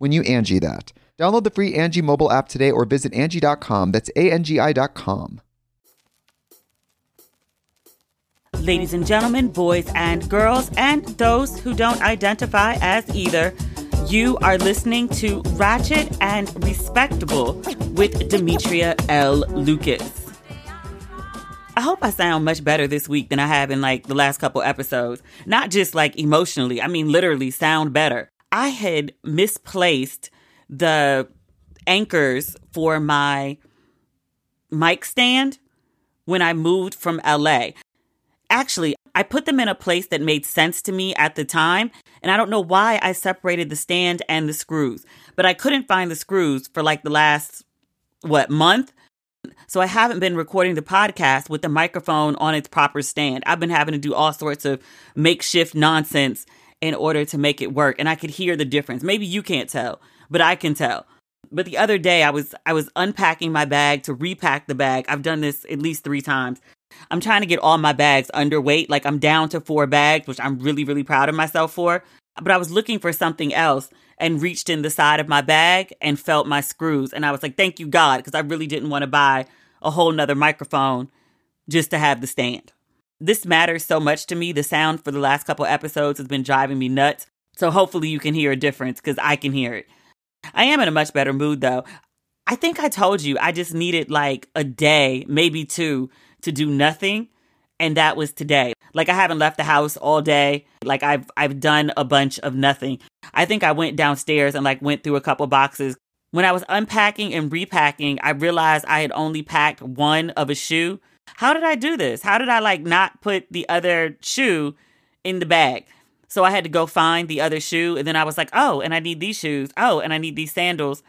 when you Angi that. Download the free Angi mobile app today or visit Angi.com. That's A-N-G-I dot com. Ladies and gentlemen, boys and girls, and those who don't identify as either, you are listening to Ratchet and Respectable with Demetria L. Lucas. I hope I sound much better this week than I have in like the last couple episodes. Not just like emotionally, I mean literally sound better. I had misplaced the anchors for my mic stand when I moved from LA. Actually, I put them in a place that made sense to me at the time, and I don't know why I separated the stand and the screws, but I couldn't find the screws for like the last, what, month? So I haven't been recording the podcast with the microphone on its proper stand. I've been having to do all sorts of makeshift nonsense in order to make it work, and I could hear the difference. Maybe you can't tell, but I can tell. But the other day I was I was unpacking my bag to repack the bag. I've done this at least 3 times. I'm trying to get all my bags underweight. Like I'm down to 4 bags, which I'm really really proud of myself for. But I was looking for something else and reached in the side of my bag and felt my screws and I was like, "Thank you God," because I really didn't want to buy a whole nother microphone just to have the stand. This matters so much to me. The sound for the last couple episodes has been driving me nuts. So hopefully you can hear a difference because I can hear it. I am in a much better mood though. I think I told you I just needed like a day, maybe two, to do nothing. And that was today. Like I haven't left the house all day. Like I've I've done a bunch of nothing. I think I went downstairs and like went through a couple boxes. When I was unpacking and repacking, I realized I had only packed one of a shoe. How did I do this? How did I like not put the other shoe in the bag? So I had to go find the other shoe. And then I was like, oh, and I need these shoes. Oh, and I need these sandals.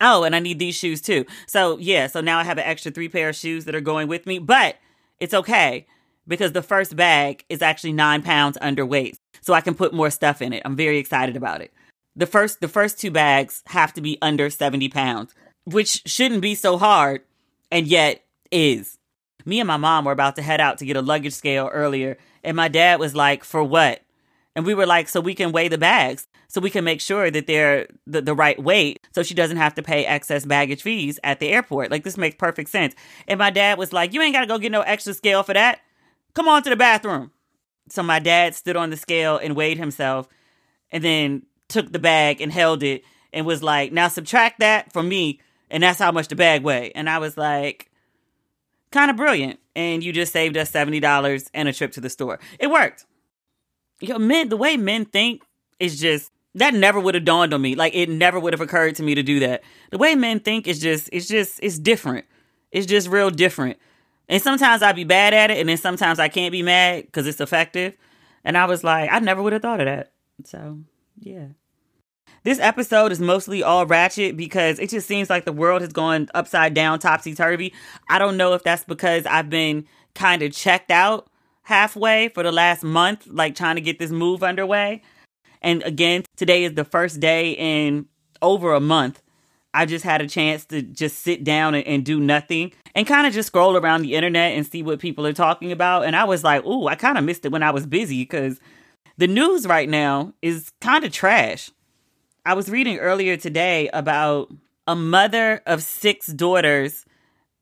Oh, and I need these shoes too. So yeah, so now I have an extra three pair of shoes that are going with me, but it's okay because the first bag is actually nine pounds underweight. So I can put more stuff in it. I'm very excited about it. The first the first two bags have to be under 70 pounds, which shouldn't be so hard, and yet is. Me and my mom were about to head out to get a luggage scale earlier, and my dad was like, For what? And we were like, so we can weigh the bags so we can make sure that they're the, the right weight so she doesn't have to pay excess baggage fees at the airport. Like, this makes perfect sense. And my dad was like, you ain't got to go get no extra scale for that. Come on to the bathroom. So my dad stood on the scale and weighed himself and then took the bag and held it and was like, now subtract that from me. And that's how much the bag weighed. And I was like, kind of brilliant. And you just saved us $70 and a trip to the store. It worked know, men, the way men think is just that never would have dawned on me. Like it never would have occurred to me to do that. The way men think is just, it's just, it's different. It's just real different. And sometimes I'd be bad at it, and then sometimes I can't be mad because it's effective. And I was like, I never would have thought of that. So, yeah. This episode is mostly all ratchet because it just seems like the world has gone upside down, topsy turvy. I don't know if that's because I've been kind of checked out halfway for the last month, like trying to get this move underway. And again, today is the first day in over a month I just had a chance to just sit down and, and do nothing and kind of just scroll around the internet and see what people are talking about. And I was like, ooh, I kind of missed it when I was busy because the news right now is kind of trash. I was reading earlier today about a mother of six daughters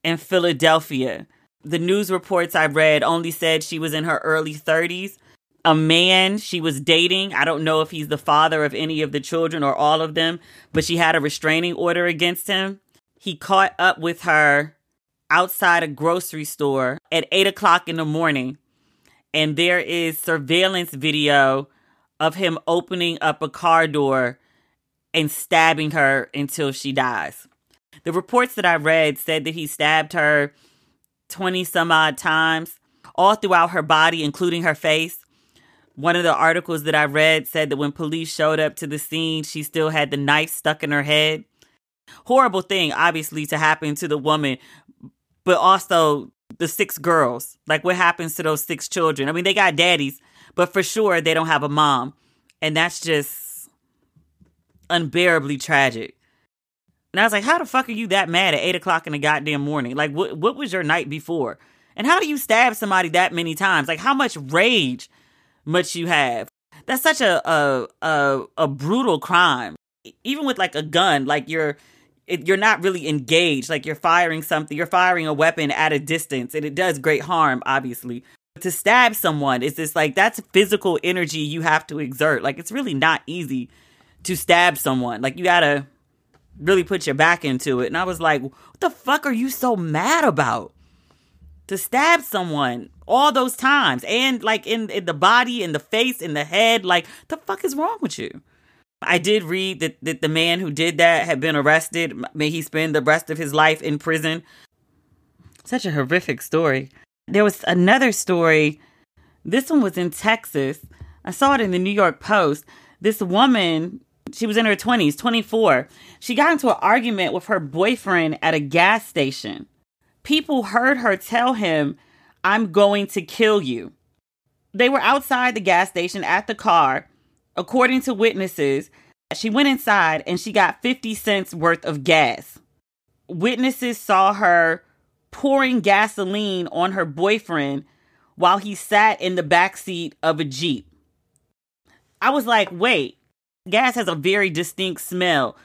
in Philadelphia. The news reports I read only said she was in her early 30s. A man she was dating, I don't know if he's the father of any of the children or all of them, but she had a restraining order against him. He caught up with her outside a grocery store at 8 o'clock in the morning, and there is surveillance video of him opening up a car door and stabbing her until she dies. The reports that I read said that he stabbed her 20 some odd times, all throughout her body, including her face. One of the articles that I read said that when police showed up to the scene, she still had the knife stuck in her head. Horrible thing, obviously, to happen to the woman, but also the six girls. Like, what happens to those six children? I mean, they got daddies, but for sure they don't have a mom. And that's just unbearably tragic. And I was like, how the fuck are you that mad at eight o'clock in the goddamn morning? Like, what what was your night before? And how do you stab somebody that many times? Like, how much rage must you have? That's such a a a, a brutal crime. Even with like a gun, like you're it, you're not really engaged. Like you're firing something, you're firing a weapon at a distance, and it does great harm, obviously. To stab someone is this like that's physical energy you have to exert. Like it's really not easy to stab someone. Like you gotta really put your back into it. And I was like, what the fuck are you so mad about? To stab someone all those times and like in, in the body, in the face, in the head. Like, the fuck is wrong with you? I did read that, that the man who did that had been arrested. May he spend the rest of his life in prison. Such a horrific story. There was another story. This one was in Texas. I saw it in the New York Post. This woman she was in her 20s, 24. She got into an argument with her boyfriend at a gas station. People heard her tell him, I'm going to kill you. They were outside the gas station at the car. According to witnesses, she went inside and she got 50 cents worth of gas. Witnesses saw her pouring gasoline on her boyfriend while he sat in the back seat of a Jeep. I was like, wait, Gas has a very distinct smell.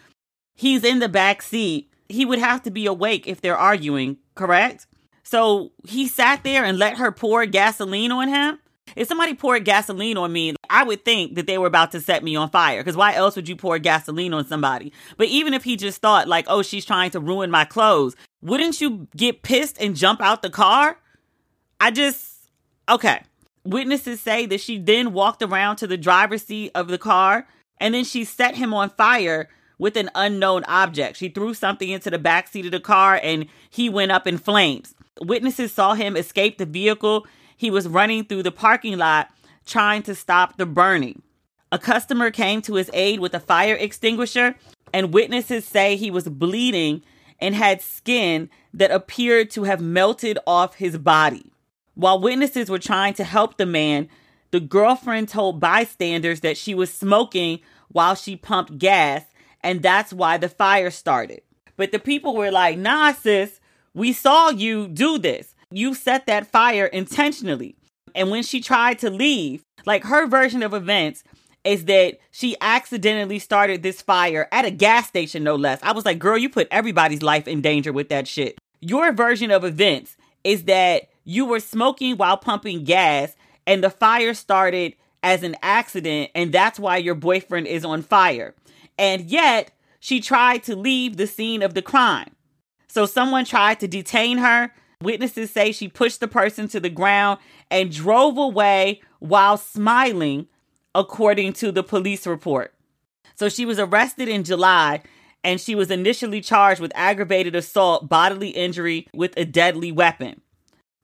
He's in the back seat. He would have to be awake if they're arguing, correct? So he sat there and let her pour gasoline on him. If somebody poured gasoline on me, I would think that they were about to set me on fire. Because why else would you pour gasoline on somebody? But even if he just thought, like, oh, she's trying to ruin my clothes, wouldn't you get pissed and jump out the car? I just, okay. Witnesses say that she then walked around to the driver's seat of the car and then she set him on fire with an unknown object. She threw something into the back seat of the car and he went up in flames. Witnesses saw him escape the vehicle. He was running through the parking lot trying to stop the burning. A customer came to his aid with a fire extinguisher, and witnesses say he was bleeding and had skin that appeared to have melted off his body. While witnesses were trying to help the man, the girlfriend told bystanders that she was smoking while she pumped gas, and that's why the fire started. But the people were like, nah, sis, we saw you do this. You set that fire intentionally. And when she tried to leave, like her version of events is that she accidentally started this fire at a gas station, no less. I was like, girl, you put everybody's life in danger with that shit. Your version of events is that you were smoking while pumping gas and the fire started as an accident and that's why your boyfriend is on fire. And yet, she tried to leave the scene of the crime. So someone tried to detain her. Witnesses say she pushed the person to the ground and drove away while smiling, according to the police report. So she was arrested in July and she was initially charged with aggravated assault, bodily injury with a deadly weapon.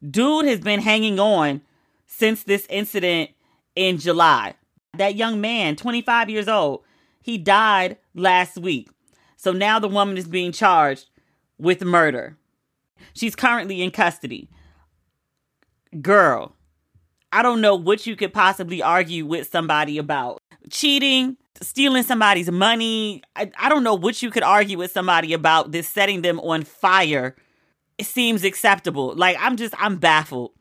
Dude has been hanging on since this incident in July. That young man, 25 years old, he died last week. So now the woman is being charged with murder. She's currently in custody. Girl, I don't know what you could possibly argue with somebody about. Cheating, stealing somebody's money. I, I don't know what you could argue with somebody about this setting them on fire. It seems acceptable. Like I'm just I'm baffled.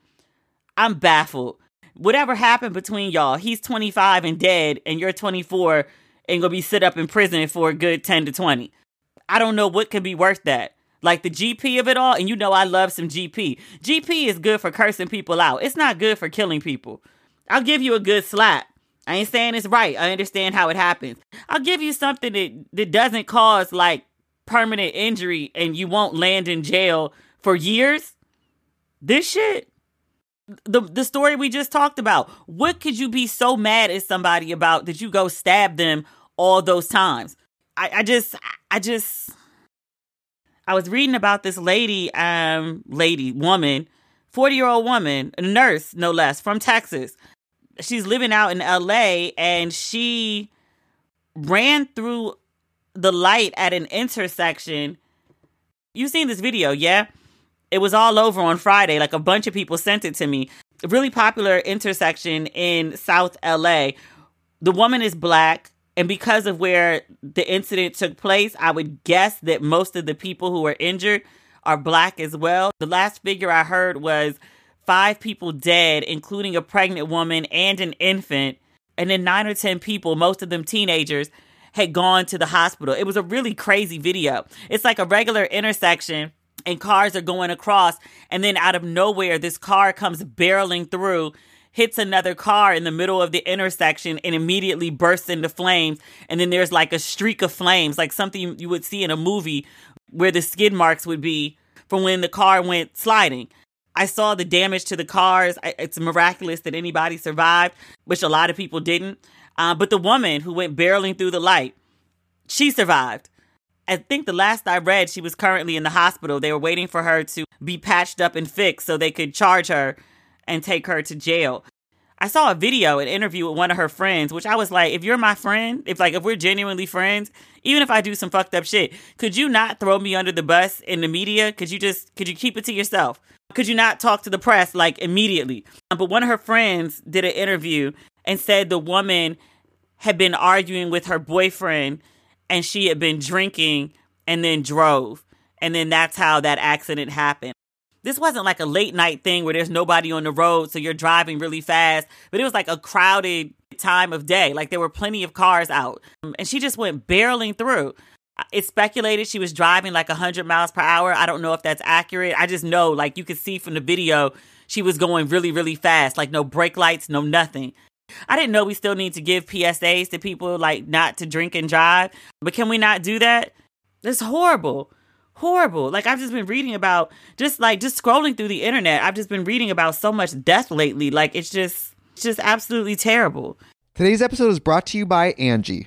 I'm baffled. Whatever happened between y'all, he's 25 and dead, and you're 24 and gonna be sit up in prison for a good 10 to 20. I don't know what could be worth that. Like the GP of it all, and you know I love some GP. GP is good for cursing people out. It's not good for killing people. I'll give you a good slap. I ain't saying it's right. I understand how it happens. I'll give you something that, that doesn't cause like permanent injury and you won't land in jail for years. This shit. The the story we just talked about. What could you be so mad at somebody about that you go stab them all those times? I, I just I just I was reading about this lady, um, lady, woman, 40 year old woman, a nurse, no less, from Texas she's living out in LA and she ran through the light at an intersection. You've seen this video, yeah? It was all over on Friday. Like a bunch of people sent it to me. A really popular intersection in South LA. The woman is black. And because of where the incident took place, I would guess that most of the people who were injured are black as well. The last figure I heard was five people dead, including a pregnant woman and an infant, and then nine or 10 people, most of them teenagers, had gone to the hospital. It was a really crazy video. It's like a regular intersection and cars are going across, and then out of nowhere, this car comes barreling through. Hits another car in the middle of the intersection and immediately bursts into flames. And then there's like a streak of flames, like something you would see in a movie where the skid marks would be from when the car went sliding. I saw the damage to the cars. It's miraculous that anybody survived, which a lot of people didn't. Uh, but the woman who went barreling through the light, she survived. I think the last I read, she was currently in the hospital. They were waiting for her to be patched up and fixed so they could charge her and take her to jail. I saw a video, an interview with one of her friends, which I was like, if you're my friend, if like if we're genuinely friends, even if I do some fucked up shit, could you not throw me under the bus in the media? Could you just could you keep it to yourself? Could you not talk to the press like immediately? But one of her friends did an interview and said the woman had been arguing with her boyfriend and she had been drinking and then drove. And then that's how that accident happened. This wasn't like a late night thing where there's nobody on the road, so you're driving really fast, but it was like a crowded time of day. Like there were plenty of cars out. And she just went barreling through. It's speculated she was driving like 100 miles per hour. I don't know if that's accurate. I just know, like, you could see from the video, she was going really, really fast. Like, no brake lights, no nothing. I didn't know we still need to give PSAs to people, like, not to drink and drive. But can we not do that? It's horrible. Horrible. Like, I've just been reading about, just like, just scrolling through the internet, I've just been reading about so much death lately. Like, it's just, it's just absolutely terrible. Today's episode is brought to you by Angi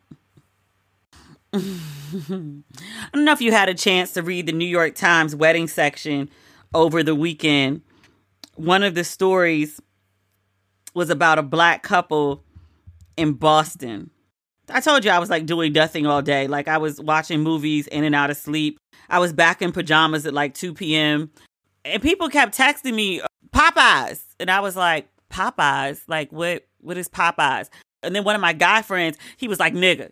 I don't know if you had a chance to read the New York Times wedding section over the weekend. One of the stories was about a black couple in Boston. I told you I was like doing nothing all day. Like I was watching movies in and out of sleep. I was back in pajamas at like 2 p.m. And people kept texting me, Popeyes. And I was like, Popeyes? Like what what is Popeyes? And then one of my guy friends, he was like, nigga,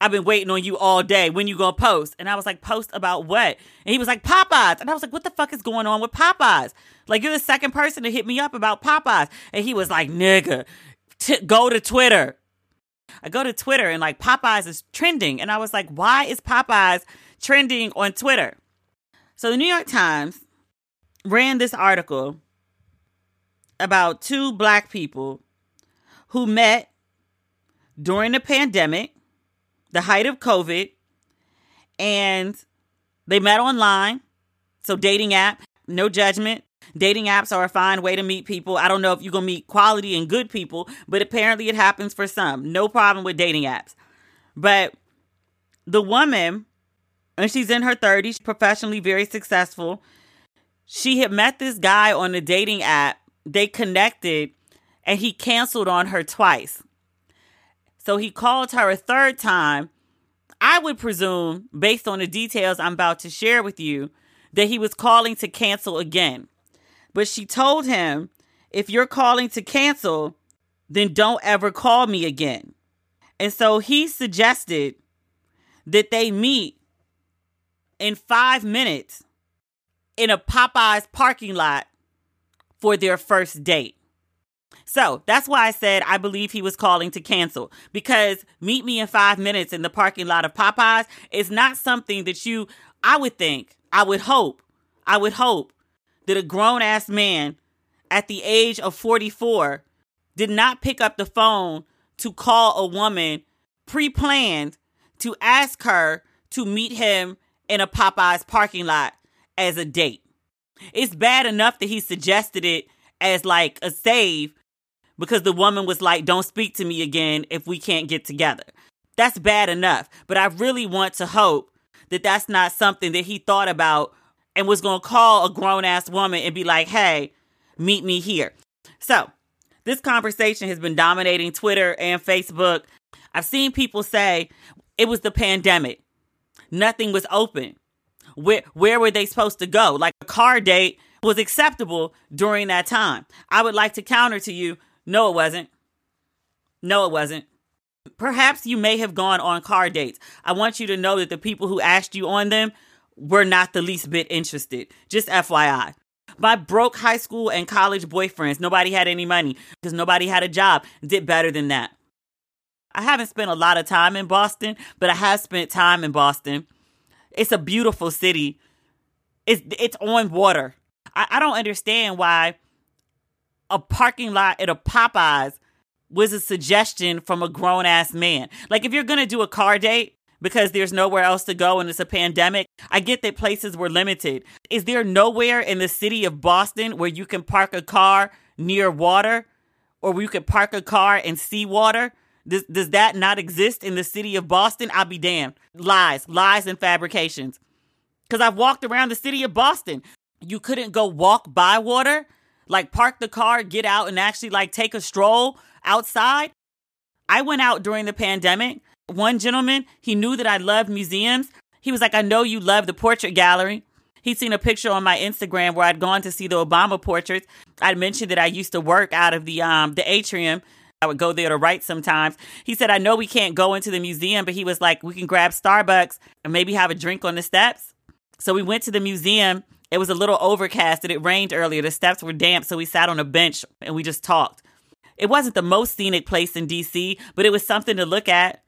I've been waiting on you all day. When you gonna post? And I was like, post about what? And he was like, Popeyes. And I was like, what the fuck is going on with Popeyes? Like, you're the second person to hit me up about Popeyes. And he was like, nigga, t- go to Twitter. I go to Twitter and like Popeyes is trending. And I was like, why is Popeyes trending on Twitter? So the New York Times ran this article about two black people who met during the pandemic, the height of COVID, and they met online. So, dating app, no judgment. Dating apps are a fine way to meet people. I don't know if you're going to meet quality and good people, but apparently it happens for some. No problem with dating apps. But the woman, and she's in her 30s, professionally very successful. She had met this guy on a dating app. They connected, and he canceled on her twice. So he called her a third time. I would presume, based on the details I'm about to share with you, that he was calling to cancel again. But she told him, if you're calling to cancel, then don't ever call me again. And so he suggested that they meet in five minutes in a Popeyes parking lot for their first date. So that's why I said I believe he was calling to cancel because meet me in five minutes in the parking lot of Popeyes is not something that you, I would think, I would hope, I would hope that a grown ass man at the age of 44 did not pick up the phone to call a woman pre planned to ask her to meet him in a Popeyes parking lot as a date. It's bad enough that he suggested it as like a save because the woman was like, Don't speak to me again if we can't get together. That's bad enough. But I really want to hope that that's not something that he thought about and was going to call a grown ass woman and be like, Hey, meet me here. So, this conversation has been dominating Twitter and Facebook. I've seen people say it was the pandemic. Nothing was open. Where where were they supposed to go? Like a car date was acceptable during that time. I would like to counter to you, no it wasn't. No it wasn't. Perhaps you may have gone on car dates. I want you to know that the people who asked you on them were not the least bit interested. Just FYI. My broke high school and college boyfriends, nobody had any money because nobody had a job, did better than that. I haven't spent a lot of time in Boston, but I have spent time in Boston. It's a beautiful city. It's it's on water. I, I don't understand why a parking lot at a Popeyes was a suggestion from a grown ass man. Like if you're gonna do a car date because there's nowhere else to go and it's a pandemic, I get that places were limited. Is there nowhere in the city of Boston where you can park a car near water? Or where you can park a car and see water? Does, does that not exist in the city of Boston? I'll be damned. Lies, lies, and fabrications. Because I've walked around the city of Boston. You couldn't go walk by water, like park the car, get out, and actually like take a stroll outside. I went out during the pandemic. One gentleman, he knew that I loved museums. He was like, I know you love the portrait gallery. He'd seen a picture on my Instagram where I'd gone to see the Obama portraits. I'd mentioned that I used to work out of the um the atrium I would go there to write sometimes. He said, I know we can't go into the museum, but he was like, we can grab Starbucks and maybe have a drink on the steps. So we went to the museum. It was a little overcast and it rained earlier. The steps were damp. So we sat on a bench and we just talked. It wasn't the most scenic place in DC, but it was something to look at.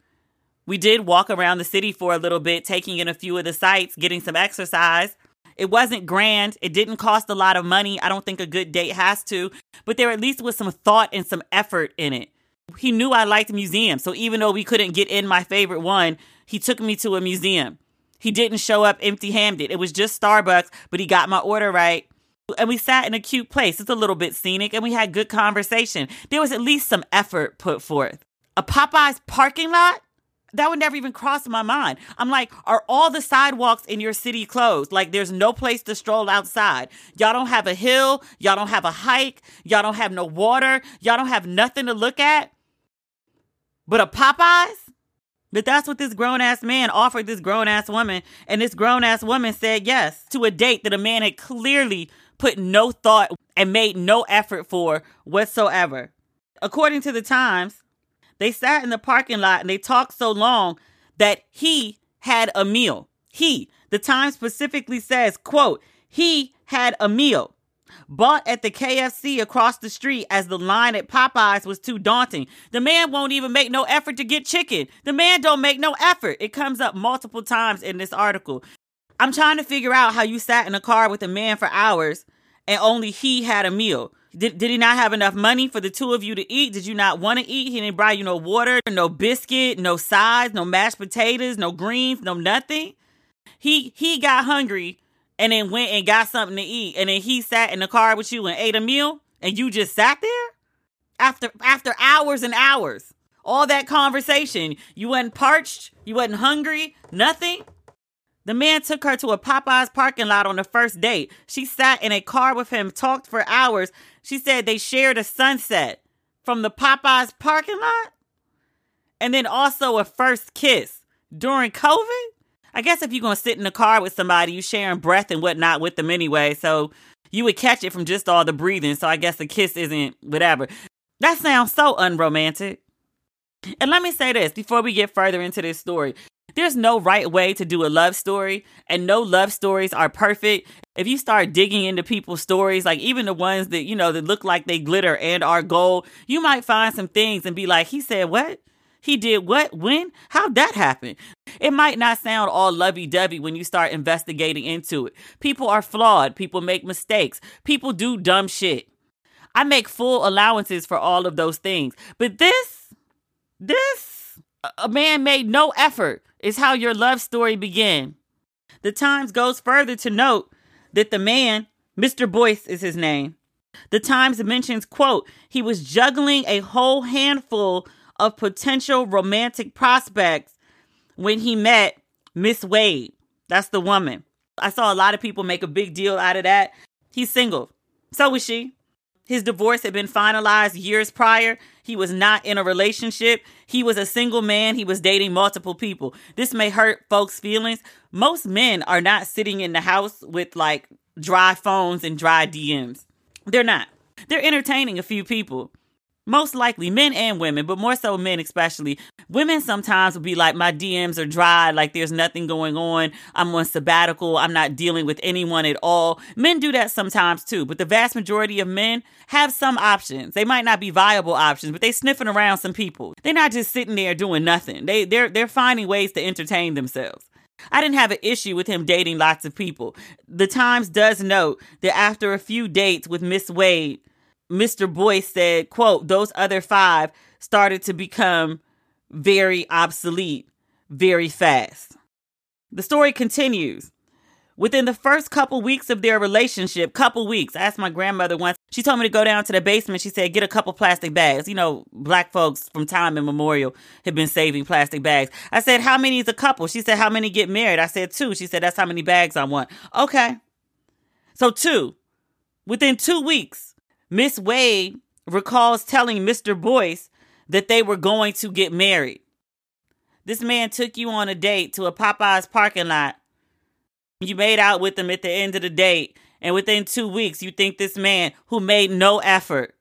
We did walk around the city for a little bit, taking in a few of the sights, getting some exercise. It wasn't grand. It didn't cost a lot of money. I don't think a good date has to, but there at least was some thought and some effort in it. He knew I liked museums. So even though we couldn't get in my favorite one, he took me to a museum. He didn't show up empty handed. It was just Starbucks, but he got my order right. And we sat in a cute place. It's a little bit scenic and we had good conversation. There was at least some effort put forth. A Popeyes parking lot? that would never even cross my mind. I'm like, are all the sidewalks in your city closed? Like, there's no place to stroll outside. Y'all don't have a hill. Y'all don't have a hike. Y'all don't have no water. Y'all don't have nothing to look at. But a Popeyes? But that's what this grown ass man offered this grown ass woman. And this grown ass woman said yes to a date that a man had clearly put no thought and made no effort for whatsoever. According to the Times, they sat in the parking lot and they talked so long that he had a meal. He, the Times specifically says, quote, he had a meal bought at the KFC across the street as the line at Popeyes was too daunting. The man won't even make no effort to get chicken. The man don't make no effort. It comes up multiple times in this article. I'm trying to figure out how you sat in a car with a man for hours and only he had a meal. Did, did he not have enough money for the two of you to eat? Did you not want to eat? He didn't buy you no water, no biscuit, no sides, no mashed potatoes, no greens, no nothing. He he got hungry and then went and got something to eat. And then he sat in the car with you and ate a meal and you just sat there after after hours and hours. All that conversation. You wasn't parched, you wasn't hungry, nothing. The man took her to a Popeyes parking lot on the first date. She sat in a car with him, talked for hours. She said they shared a sunset from the Popeyes parking lot and then also a first kiss during COVID. I guess if you're going to sit in a car with somebody, you sharing breath and whatnot with them anyway. So you would catch it from just all the breathing. So I guess the kiss isn't whatever. That sounds so unromantic. And let me say this before we get further into this story. There's no right way to do a love story, and no love stories are perfect. If you start digging into people's stories, like even the ones that, you know, that look like they glitter and are gold, you might find some things and be like, he said what? He did what? When? How'd that happen? It might not sound all lovey dovey when you start investigating into it. People are flawed. People make mistakes. People do dumb shit. I make full allowances for all of those things. But this, this, a man made no effort is how your love story began. The Times goes further to note that the man, Mr. Boyce is his name. The Times mentions, quote, he was juggling a whole handful of potential romantic prospects when he met Miss Wade. That's the woman. I saw a lot of people make a big deal out of that. He's single. So was she. His divorce had been finalized years prior. He was not in a relationship. He was a single man. He was dating multiple people. This may hurt folks' feelings. Most men are not sitting in the house with like dry phones and dry DMs. They're not. They're entertaining a few people. Most likely men and women, but more so men especially. Women sometimes will be like, my DMs are dry, like there's nothing going on. I'm on sabbatical. I'm not dealing with anyone at all. Men do that sometimes too, but the vast majority of men have some options. They might not be viable options, but they sniffing around some people. They're not just sitting there doing nothing. They they're they're finding ways to entertain themselves. I didn't have an issue with him dating lots of people. The Times does note that after a few dates with Miss Wade, Mr. Boyce said, quote, those other five started to become very obsolete very fast. The story continues. Within the first couple weeks of their relationship, couple weeks, I asked my grandmother once, she told me to go down to the basement. She said, get a couple plastic bags. You know, black folks from time immemorial have been saving plastic bags. I said, how many is a couple? She said, how many get married? I said, two. She said, that's how many bags I want. Okay. So two. Within two weeks, Miss Wade recalls telling Mr. Boyce that they were going to get married. This man took you on a date to a Popeyes parking lot. You made out with him at the end of the date, and within two weeks, you think this man who made no effort,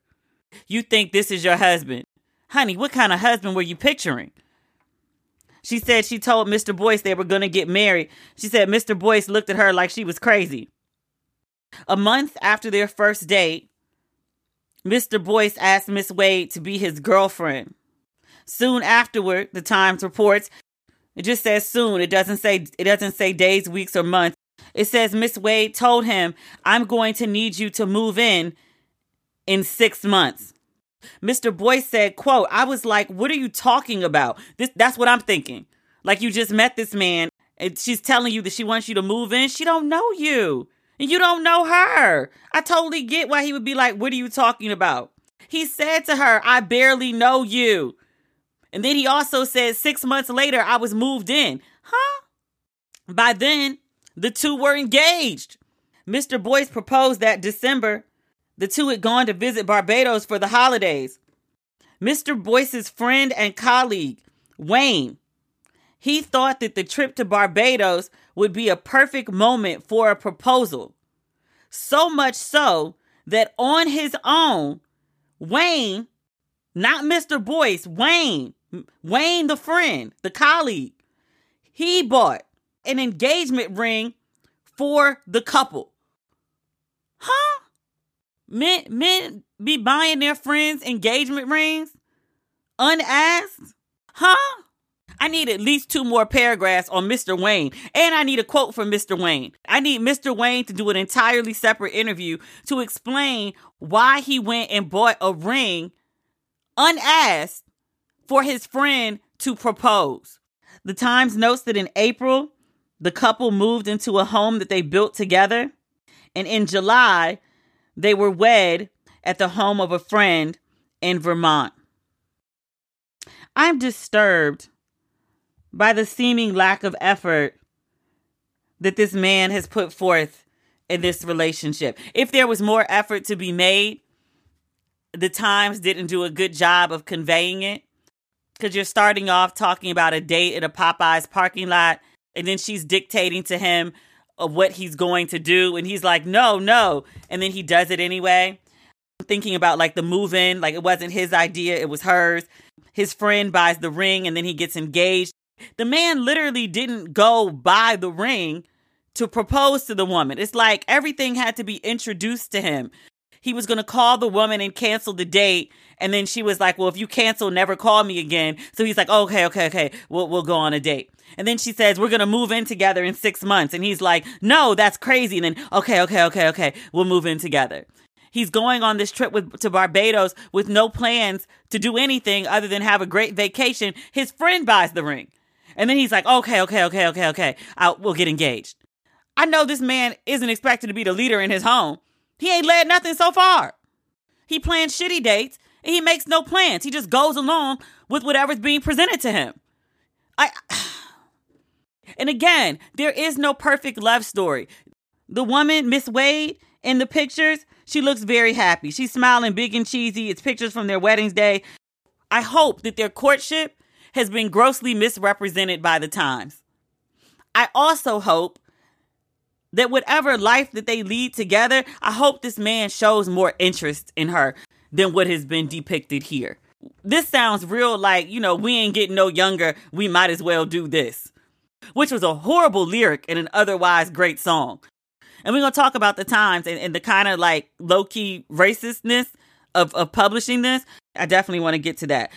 you think this is your husband. Honey, what kind of husband were you picturing? She said she told Mr. Boyce they were going to get married. She said Mr. Boyce looked at her like she was crazy. A month after their first date, Mr. Boyce asked Miss Wade to be his girlfriend. Soon afterward, the Times reports, it just says soon. It doesn't say it doesn't say days, weeks, or months. It says Miss Wade told him, "I'm going to need you to move in in 6 months." Mr. Boyce said, quote, I was like, what are you talking about? This that's what I'm thinking. Like you just met this man and she's telling you that she wants you to move in. She don't know you. And you don't know her. I totally get why he would be like, What are you talking about? He said to her, I barely know you. And then he also said, Six months later, I was moved in. Huh? By then, the two were engaged. Mr. Boyce proposed that December. The two had gone to visit Barbados for the holidays. Mr. Boyce's friend and colleague, Wayne, he thought that the trip to Barbados would be a perfect moment for a proposal. So much so that on his own, Wayne, not Mr. Boyce, Wayne, Wayne the friend, the colleague, he bought an engagement ring for the couple. Huh? Men men be buying their friends engagement rings unasked? Huh? I need at least two more paragraphs on Mr. Wayne, and I need a quote from Mr. Wayne. I need Mr. Wayne to do an entirely separate interview to explain why he went and bought a ring unasked for his friend to propose. The Times notes that in April, the couple moved into a home that they built together, and in July, they were wed at the home of a friend in Vermont. I'm disturbed by the seeming lack of effort that this man has put forth in this relationship. If there was more effort to be made, the Times didn't do a good job of conveying it. Because you're starting off talking about a date at a Popeyes parking lot, and then she's dictating to him of what he's going to do, and he's like, no, no. And then he does it anyway. Thinking about like the move in, like it wasn't his idea, it was hers. His friend buys the ring and then he gets engaged. The man literally didn't go buy the ring to propose to the woman. It's like everything had to be introduced to him. He was going to call the woman and cancel the date. And then she was like, well, if you cancel, never call me again. So he's like, okay, okay, okay. We'll, we'll go on a date. And then she says, we're going to move in together in six months. And he's like, no, that's crazy. And then, okay, okay, okay, okay. We'll move in together. He's going on this trip with, to Barbados with no plans to do anything other than have a great vacation. His friend buys the ring. And then he's like, okay, okay, okay, okay, okay. I'll, we'll get engaged. I know this man isn't expected to be the leader in his home. He ain't led nothing so far. He plans shitty dates and he makes no plans. He just goes along with whatever's being presented to him. I And again, there is no perfect love story. The woman, Miss Wade, in the pictures, she looks very happy. She's smiling big and cheesy. It's pictures from their weddings day. I hope that their courtship has been grossly misrepresented by the Times. I also hope that whatever life that they lead together, I hope this man shows more interest in her than what has been depicted here. This sounds real like, you know, we ain't getting no younger, we might as well do this. Which was a horrible lyric in an otherwise great song. And we're gonna talk about the times and, and the kind of like low key racistness of, of publishing this. I definitely want to get to that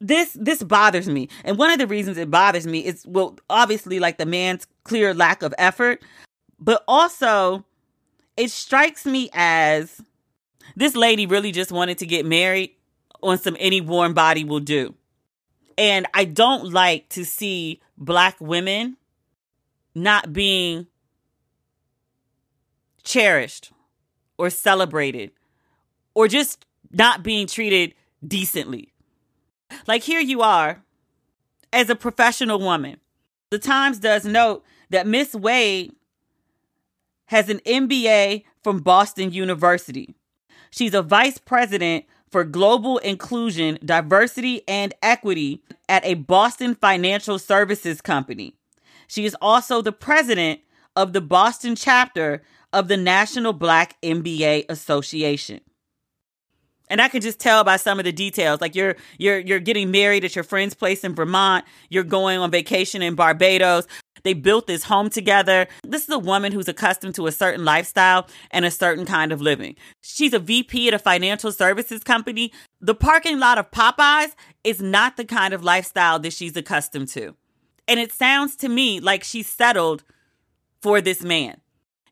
this this bothers me. And one of the reasons it bothers me is well obviously like the man's clear lack of effort but also it strikes me as this lady really just wanted to get married on some any warm body will do. And i don't like to see black women not being cherished or celebrated or just not being treated decently like here you are as a professional woman. The Times does note that Miss Wade has an MBA from Boston University. She's a vice president for global inclusion, diversity, and equity at a Boston financial services company. She is also the president of the Boston chapter of the National Black MBA Association and I can just tell by some of the details. Like you're you're you're getting married at your friend's place in Vermont. You're going on vacation in Barbados. They built this home together. This is a woman who's accustomed to a certain lifestyle and a certain kind of living. She's a VP at a financial services company. The parking lot of Popeyes is not the kind of lifestyle that she's accustomed to. And it sounds to me like she's settled for this man.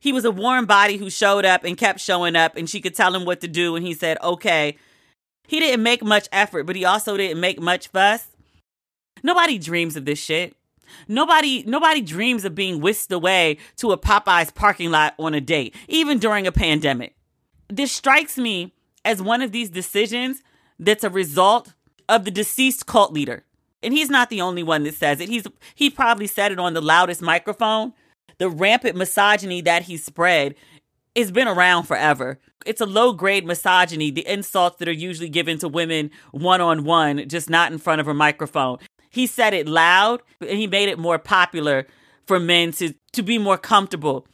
He was a warm body who showed up and kept showing up and she could tell him what to do and he said, "Okay." He didn't make much effort, but he also didn't make much fuss. Nobody dreams of this shit. Nobody nobody dreams of being whisked away to a Popeyes parking lot on a date, even during a pandemic. This strikes me as one of these decisions that's a result of the deceased cult leader. And he's not the only one that says it. He's he probably said it on the loudest microphone. The rampant misogyny that he spread has been around forever. It's a low grade misogyny, the insults that are usually given to women one on one, just not in front of a microphone. He said it loud and he made it more popular for men to, to be more comfortable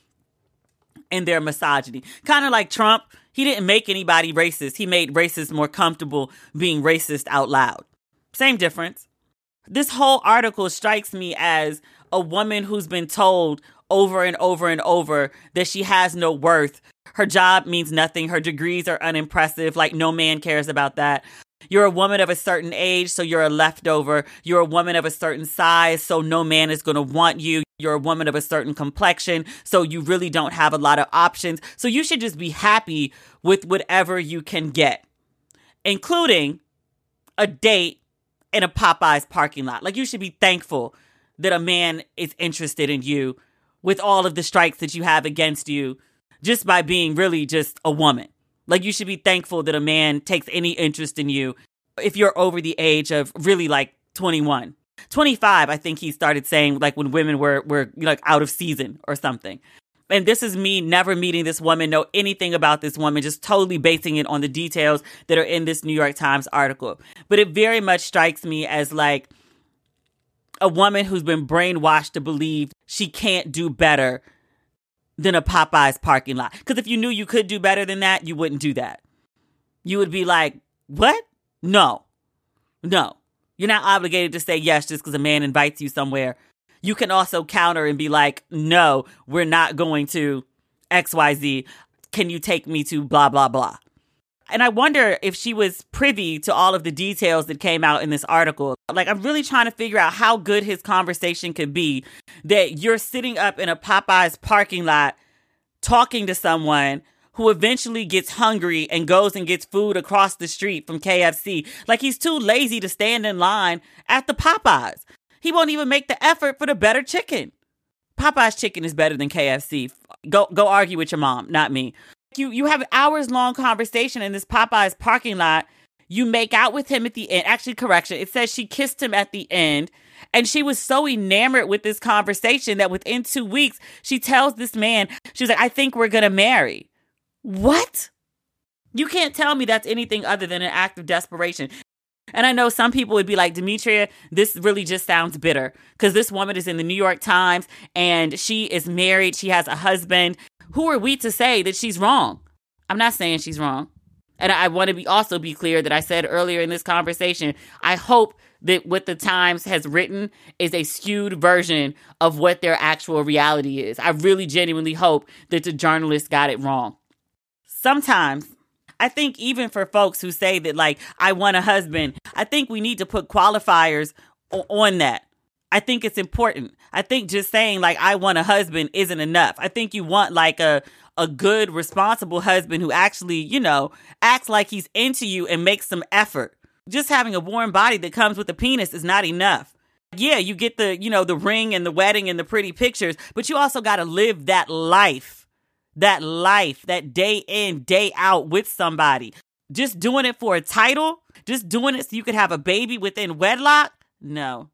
in their misogyny. Kind of like Trump, he didn't make anybody racist. He made racists more comfortable being racist out loud. Same difference. This whole article strikes me as a woman who's been told over and over and over that she has no worth. Her job means nothing. Her degrees are unimpressive. Like, no man cares about that. You're a woman of a certain age, so you're a leftover. You're a woman of a certain size, so no man is going to want you. You're a woman of a certain complexion, so you really don't have a lot of options. So you should just be happy with whatever you can get, including a date in a Popeyes parking lot. Like you should be thankful that a man is interested in you with all of the strikes that you have against you just by being really just a woman. Like you should be thankful that a man takes any interest in you if you're over the age of really like 21. 25, I think he started saying like when women were were like out of season or something. And this is me never meeting this woman, know anything about this woman, just totally basing it on the details that are in this New York Times article. But it very much strikes me as like a woman who's been brainwashed to believe she can't do better than a Popeyes parking lot. Because if you knew you could do better than that, you wouldn't do that. You would be like, what? No, no. You're not obligated to say yes just because a man invites you somewhere. You can also counter and be like, no, we're not going to XYZ. Can you take me to blah, blah, blah? And I wonder if she was privy to all of the details that came out in this article. Like, I'm really trying to figure out how good his conversation could be that you're sitting up in a Popeyes parking lot talking to someone who eventually gets hungry and goes and gets food across the street from KFC. Like, he's too lazy to stand in line at the Popeyes. He won't even make the effort for the better chicken. Popeye's chicken is better than KFC. Go go argue with your mom, not me. You you have hours long conversation in this Popeyes parking lot. You make out with him at the end. Actually, correction. It says she kissed him at the end. And she was so enamored with this conversation that within two weeks, she tells this man, she's like, I think we're going to marry. What? You can't tell me that's anything other than an act of desperation. And I know some people would be like, Demetria, this really just sounds bitter because this woman is in the New York Times and she is married. She has a husband who are we to say that she's wrong? I'm not saying she's wrong. And I want to be also be clear that I said earlier in this conversation, I hope that what the Times has written is a skewed version of what their actual reality is. I really genuinely hope that the journalist got it wrong. Sometimes I think even for folks who say that like I want a husband, I think we need to put qualifiers on that. I think it's important. I think just saying like I want a husband isn't enough. I think you want like a a good responsible husband who actually, you know, acts like he's into you and makes some effort. Just having a warm body that comes with a penis is not enough. Yeah, you get the, you know, the ring and the wedding and the pretty pictures, but you also got to live that life. That life, that day in, day out with somebody. Just doing it for a title, just doing it so you could have a baby within wedlock? No.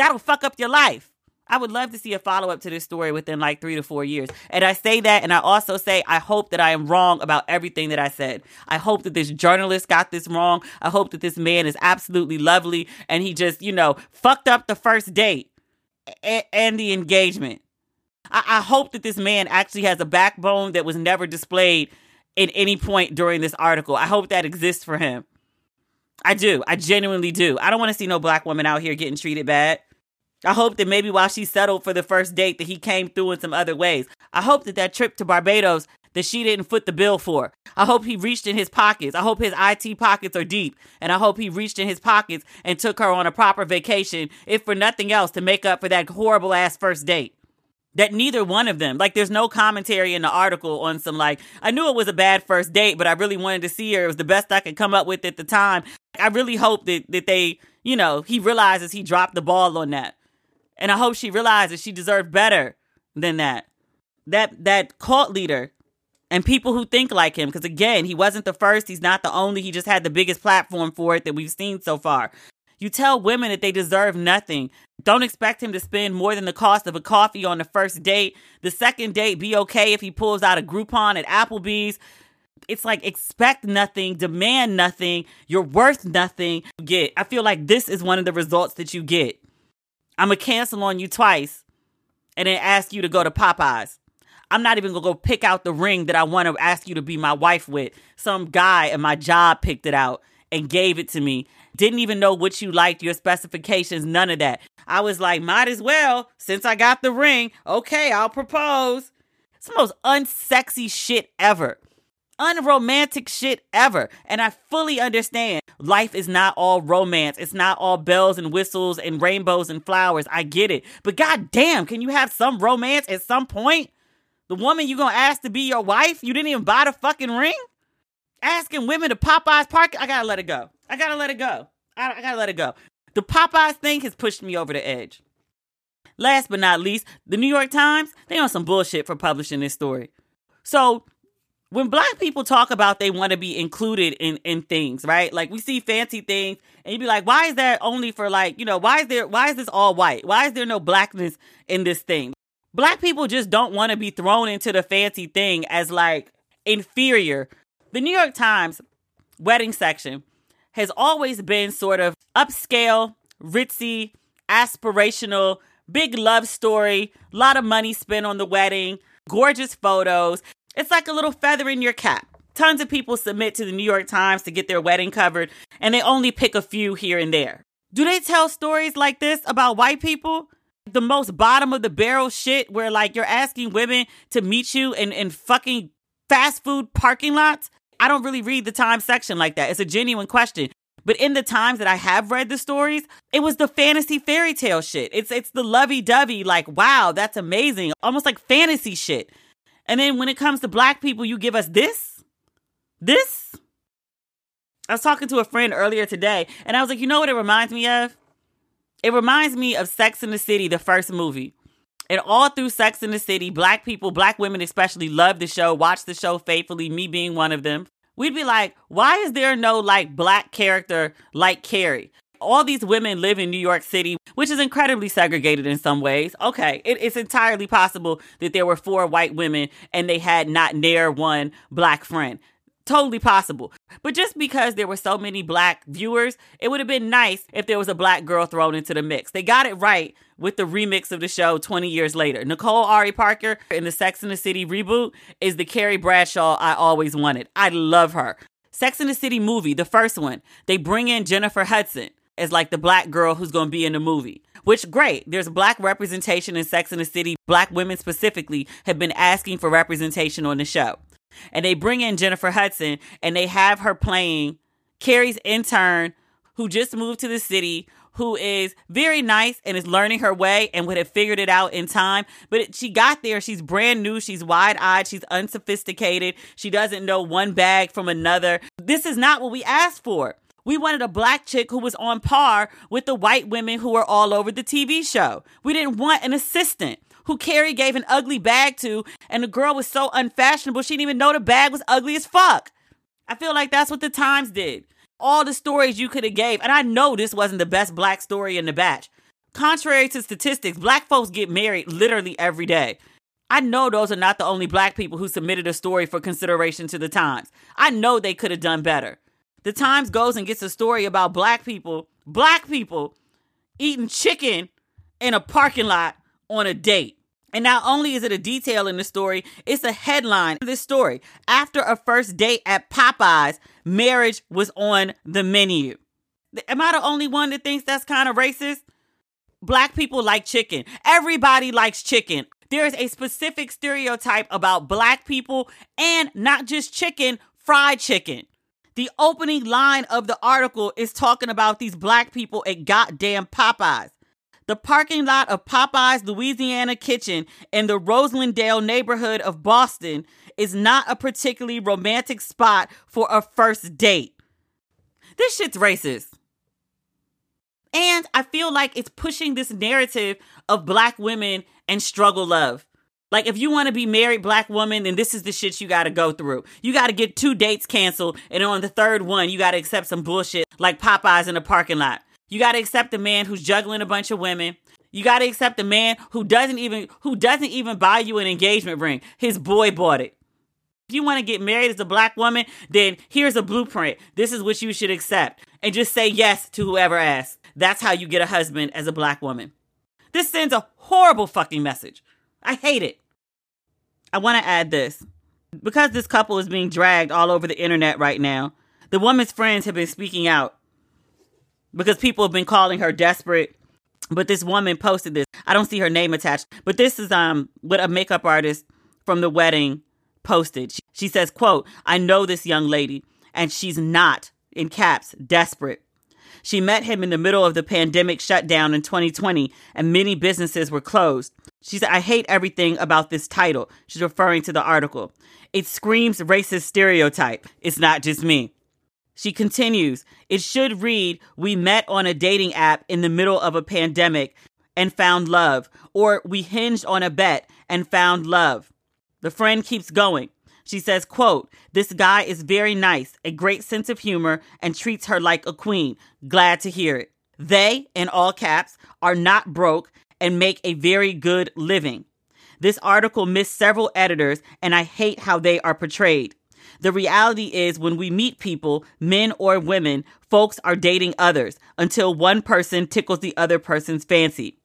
That'll fuck up your life. I would love to see a follow up to this story within like three to four years. And I say that, and I also say, I hope that I am wrong about everything that I said. I hope that this journalist got this wrong. I hope that this man is absolutely lovely and he just, you know, fucked up the first date and, the engagement. I, I hope that this man actually has a backbone that was never displayed at any point during this article. I hope that exists for him. I do. I genuinely do. I don't want to see no black woman out here getting treated bad. I hope that maybe while she settled for the first date that he came through in some other ways. I hope that that trip to Barbados that she didn't foot the bill for. I hope he reached in his pockets. I hope his IT pockets are deep. And I hope he reached in his pockets and took her on a proper vacation, if for nothing else, to make up for that horrible ass first date. that neither one of them like there's no commentary in the article on some like i knew it was a bad first date but i really wanted to see her it was the best i could come up with at the time i really hope that that they you know he realizes he dropped the ball on that and i hope she realizes she deserved better than that that that cult leader and people who think like him because again he wasn't the first he's not the only he just had the biggest platform for it that we've seen so far you tell women that they deserve nothing. Don't expect him to spend more than the cost of a coffee on the first date. The second date, be okay if he pulls out a Groupon at Applebee's. It's like expect nothing, demand nothing, you're worth nothing. Get. I feel like this is one of the results that you get. I'm gonna cancel on you twice and then ask you to go to Popeyes. I'm not even gonna go pick out the ring that I want to ask you to be my wife with. Some guy at my job picked it out and gave it to me. Didn't even know what you liked, your specifications, none of that. I was like, might as well, since I got the ring, okay, I'll propose. It's the most unsexy shit ever. Unromantic shit ever. And I fully understand life is not all romance. It's not all bells and whistles and rainbows and flowers. I get it. But goddamn, can you have some romance at some point? The woman you gonna ask to be your wife, you didn't even buy the fucking ring? asking women to Popeyes park. I gotta let it go. I gotta let it go. I, I gotta let it go. The Popeyes thing has pushed me over the edge. Last but not least, the New York Times, they on some bullshit for publishing this story. So when black people talk about they want to be included in in things, right? Like we see fancy things and you'd be like, why is that only for like, you know, why is there why is this all white? Why is there no blackness in this thing? Black people just don't want to be thrown into the fancy thing as like inferior the New York Times wedding section has always been sort of upscale, ritzy, aspirational, big love story, a lot of money spent on the wedding, gorgeous photos. It's like a little feather in your cap. Tons of people submit to the New York Times to get their wedding covered, and they only pick a few here and there. Do they tell stories like this about white people? The most bottom of the barrel shit where like you're asking women to meet you in, in fucking fast food parking lots? I don't really read the Times section like that. It's a genuine question. But in the times that I have read the stories, it was the fantasy fairy tale shit. It's it's the lovey-dovey, like, wow, that's amazing. Almost like fantasy shit. And then when it comes to black people, you give us this? This? I was talking to a friend earlier today, and I was like, you know what it reminds me of? It reminds me of Sex in the City, the first movie. And all through Sex in the City, black people, black women especially, love the show, watch the show faithfully, me being one of them. We'd be like, why is there no like black character like Carrie? All these women live in New York City, which is incredibly segregated in some ways. Okay, it, it's entirely possible that there were four white women and they had not near one black friend totally possible. But just because there were so many black viewers, it would have been nice if there was a black girl thrown into the mix. They got it right with the remix of the show 20 years later. Nicole Ari Parker in the Sex and the City reboot is the Carrie Bradshaw I always wanted. I love her. Sex and the City movie, the first one, they bring in Jennifer Hudson as like the black girl who's going to be in the movie. Which great. There's black representation in Sex and the City. Black women specifically have been asking for representation on the show and they bring in Jennifer Hudson and they have her playing Carrie's intern who just moved to the city, who is very nice and is learning her way and would have figured it out in time. But she got there. She's brand new. She's wide eyed. She's unsophisticated. She doesn't know one bag from another. This is not what we asked for. We wanted a black chick who was on par with the white women who were all over the TV show. We didn't want an assistant who Carrie gave an ugly bag to, and the girl was so unfashionable she didn't even know the bag was ugly as fuck. I feel like that's what the Times did. All the stories you could have gave, and I know this wasn't the best black story in the batch. Contrary to statistics, black folks get married literally every day. I know those are not the only black people who submitted a story for consideration to the Times. I know they could have done better. The Times goes and gets a story about black people, black people eating chicken in a parking lot on a date. And not only is it a detail in the story, it's a headline this story. After a first date at Popeyes, marriage was on the menu. Am I the only one that thinks that's kind of racist? Black people like chicken. Everybody likes chicken. There is a specific stereotype about black people and not just chicken, fried chicken. The opening line of the article is talking about these black people at goddamn Popeyes. The parking lot of Popeye's Louisiana Kitchen in the Roslindale neighborhood of Boston is not a particularly romantic spot for a first date. This shit's racist. And I feel like it's pushing this narrative of black women and struggle love. Like, if you want to be married black woman, then this is the shit you got to go through. You got to get two dates canceled, and on the third one, you got to accept some bullshit like Popeyes in the parking lot. You got to accept a man who's juggling a bunch of women. You got to accept a man who doesn't even who doesn't even buy you an engagement ring. His boy bought it. If you want to get married as a black woman, then here's a blueprint. This is what you should accept. And just say yes to whoever asks. That's how you get a husband as a black woman. This sends a horrible fucking message. I hate it. I want to add this. Because this couple is being dragged all over the internet right now, the woman's friends have been speaking out because people have been calling her desperate. But this woman posted this. I don't see her name attached, but this is um what a makeup artist from the wedding posted. She, she says, "quote I know this young lady, and she's not in caps desperate. She met him in the middle of the pandemic shutdown in 2020, and many businesses were closed. She said, I hate everything about this title. She's referring to the article. It screams racist stereotype. It's not just me. She continues, it should read, We met on a dating app in the middle of a pandemic and found love, or we hinged on a bet and found love. The friend keeps going. She says, quote, This guy is very nice, a great sense of humor, and treats her like a queen. Glad to hear it. They, in all caps, are not broke and make a very good living. This article missed several editors, and I hate how they are portrayed. The reality is, when we meet people, men or women, folks are dating others until one person tickles the other person's fancy.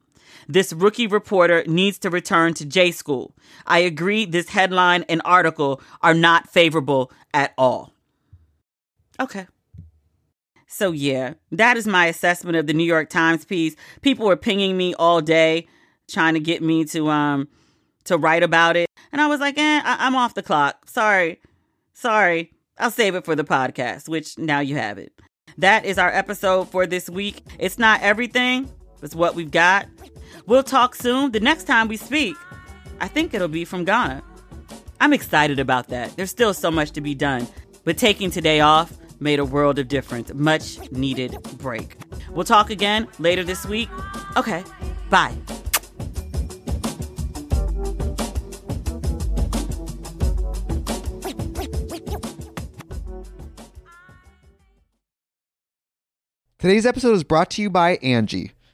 This rookie reporter needs to return to J school. I agree this headline and article are not favorable at all. Okay. So yeah, that is my assessment of the New York Times piece. People were pinging me all day trying to get me to um to write about it. And I was like, eh, I- I'm off the clock. Sorry. Sorry, I'll save it for the podcast, which now you have it. That is our episode for this week. It's not everything, it's what we've got. We'll talk soon. The next time we speak, I think it'll be from Ghana. I'm excited about that. There's still so much to be done, but taking today off made a world of difference. Much needed break. We'll talk again later this week. Okay, bye. Today's episode is brought to you by Angi.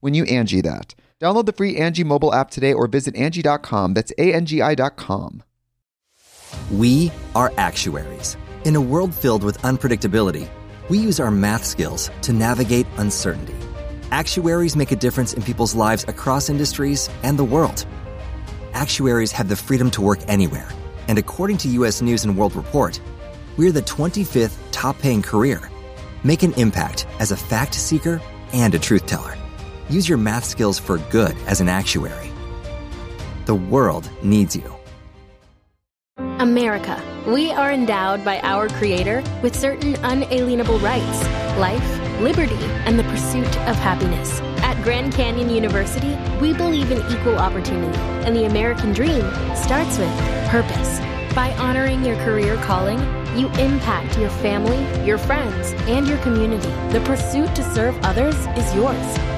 when you Angi that. Download the free Angi mobile app today or visit Angi.com. That's A-N-G-I dot com. We are actuaries. In a world filled with unpredictability, we use our math skills to navigate uncertainty. Actuaries make a difference in people's lives across industries and the world. Actuaries have the freedom to work anywhere, and according to US News and World Report, we're the 25th top paying career. Make an impact as a fact seeker and a truth teller. Use your math skills for good as an actuary. The world needs you. America, We are endowed by our Creator with certain unalienable rights life, liberty, and the pursuit of happiness. At Grand Canyon University, we believe in equal opportunity, and the American dream starts with purpose. By honoring your career calling, you impact your family, your friends, and your community. The pursuit to serve others is yours.